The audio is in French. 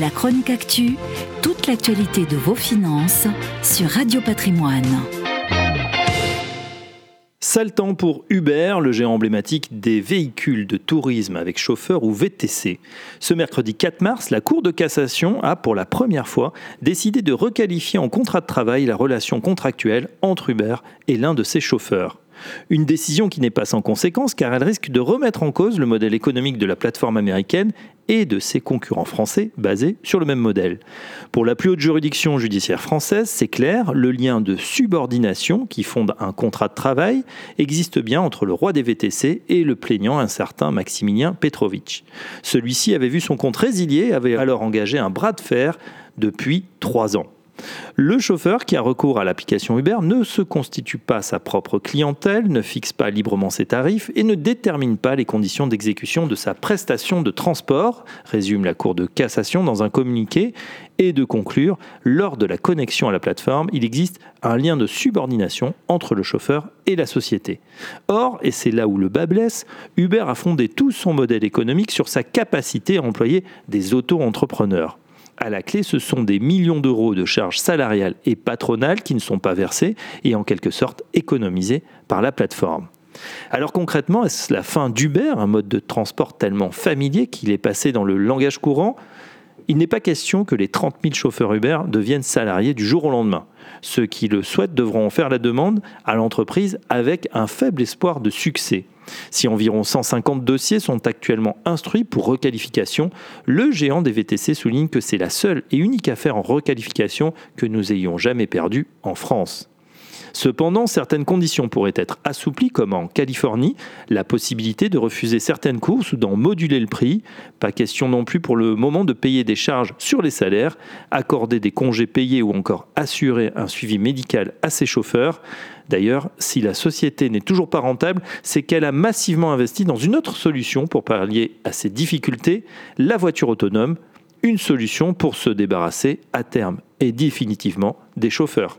La chronique actu, toute l'actualité de vos finances sur Radio Patrimoine. Sale temps pour Uber, le géant emblématique des véhicules de tourisme avec chauffeur ou VTC. Ce mercredi 4 mars, la Cour de cassation a pour la première fois décidé de requalifier en contrat de travail la relation contractuelle entre Uber et l'un de ses chauffeurs. Une décision qui n'est pas sans conséquence car elle risque de remettre en cause le modèle économique de la plateforme américaine et de ses concurrents français basés sur le même modèle. Pour la plus haute juridiction judiciaire française, c'est clair, le lien de subordination qui fonde un contrat de travail existe bien entre le roi des VTC et le plaignant, un certain Maximilien Petrovitch. Celui-ci avait vu son compte résilié et avait alors engagé un bras de fer depuis trois ans. Le chauffeur qui a recours à l'application Uber ne se constitue pas sa propre clientèle, ne fixe pas librement ses tarifs et ne détermine pas les conditions d'exécution de sa prestation de transport, résume la Cour de cassation dans un communiqué, et de conclure, lors de la connexion à la plateforme, il existe un lien de subordination entre le chauffeur et la société. Or, et c'est là où le bas blesse, Uber a fondé tout son modèle économique sur sa capacité à employer des auto-entrepreneurs à la clé, ce sont des millions d'euros de charges salariales et patronales qui ne sont pas versées et en quelque sorte économisées par la plateforme. Alors concrètement, est-ce la fin d'Uber, un mode de transport tellement familier qu'il est passé dans le langage courant? Il n'est pas question que les 30 000 chauffeurs Uber deviennent salariés du jour au lendemain. Ceux qui le souhaitent devront en faire la demande à l'entreprise avec un faible espoir de succès. Si environ 150 dossiers sont actuellement instruits pour requalification, le géant des VTC souligne que c'est la seule et unique affaire en requalification que nous ayons jamais perdue en France. Cependant, certaines conditions pourraient être assouplies, comme en Californie, la possibilité de refuser certaines courses ou d'en moduler le prix. Pas question non plus pour le moment de payer des charges sur les salaires, accorder des congés payés ou encore assurer un suivi médical à ses chauffeurs. D'ailleurs, si la société n'est toujours pas rentable, c'est qu'elle a massivement investi dans une autre solution pour pallier à ces difficultés, la voiture autonome, une solution pour se débarrasser à terme et définitivement des chauffeurs.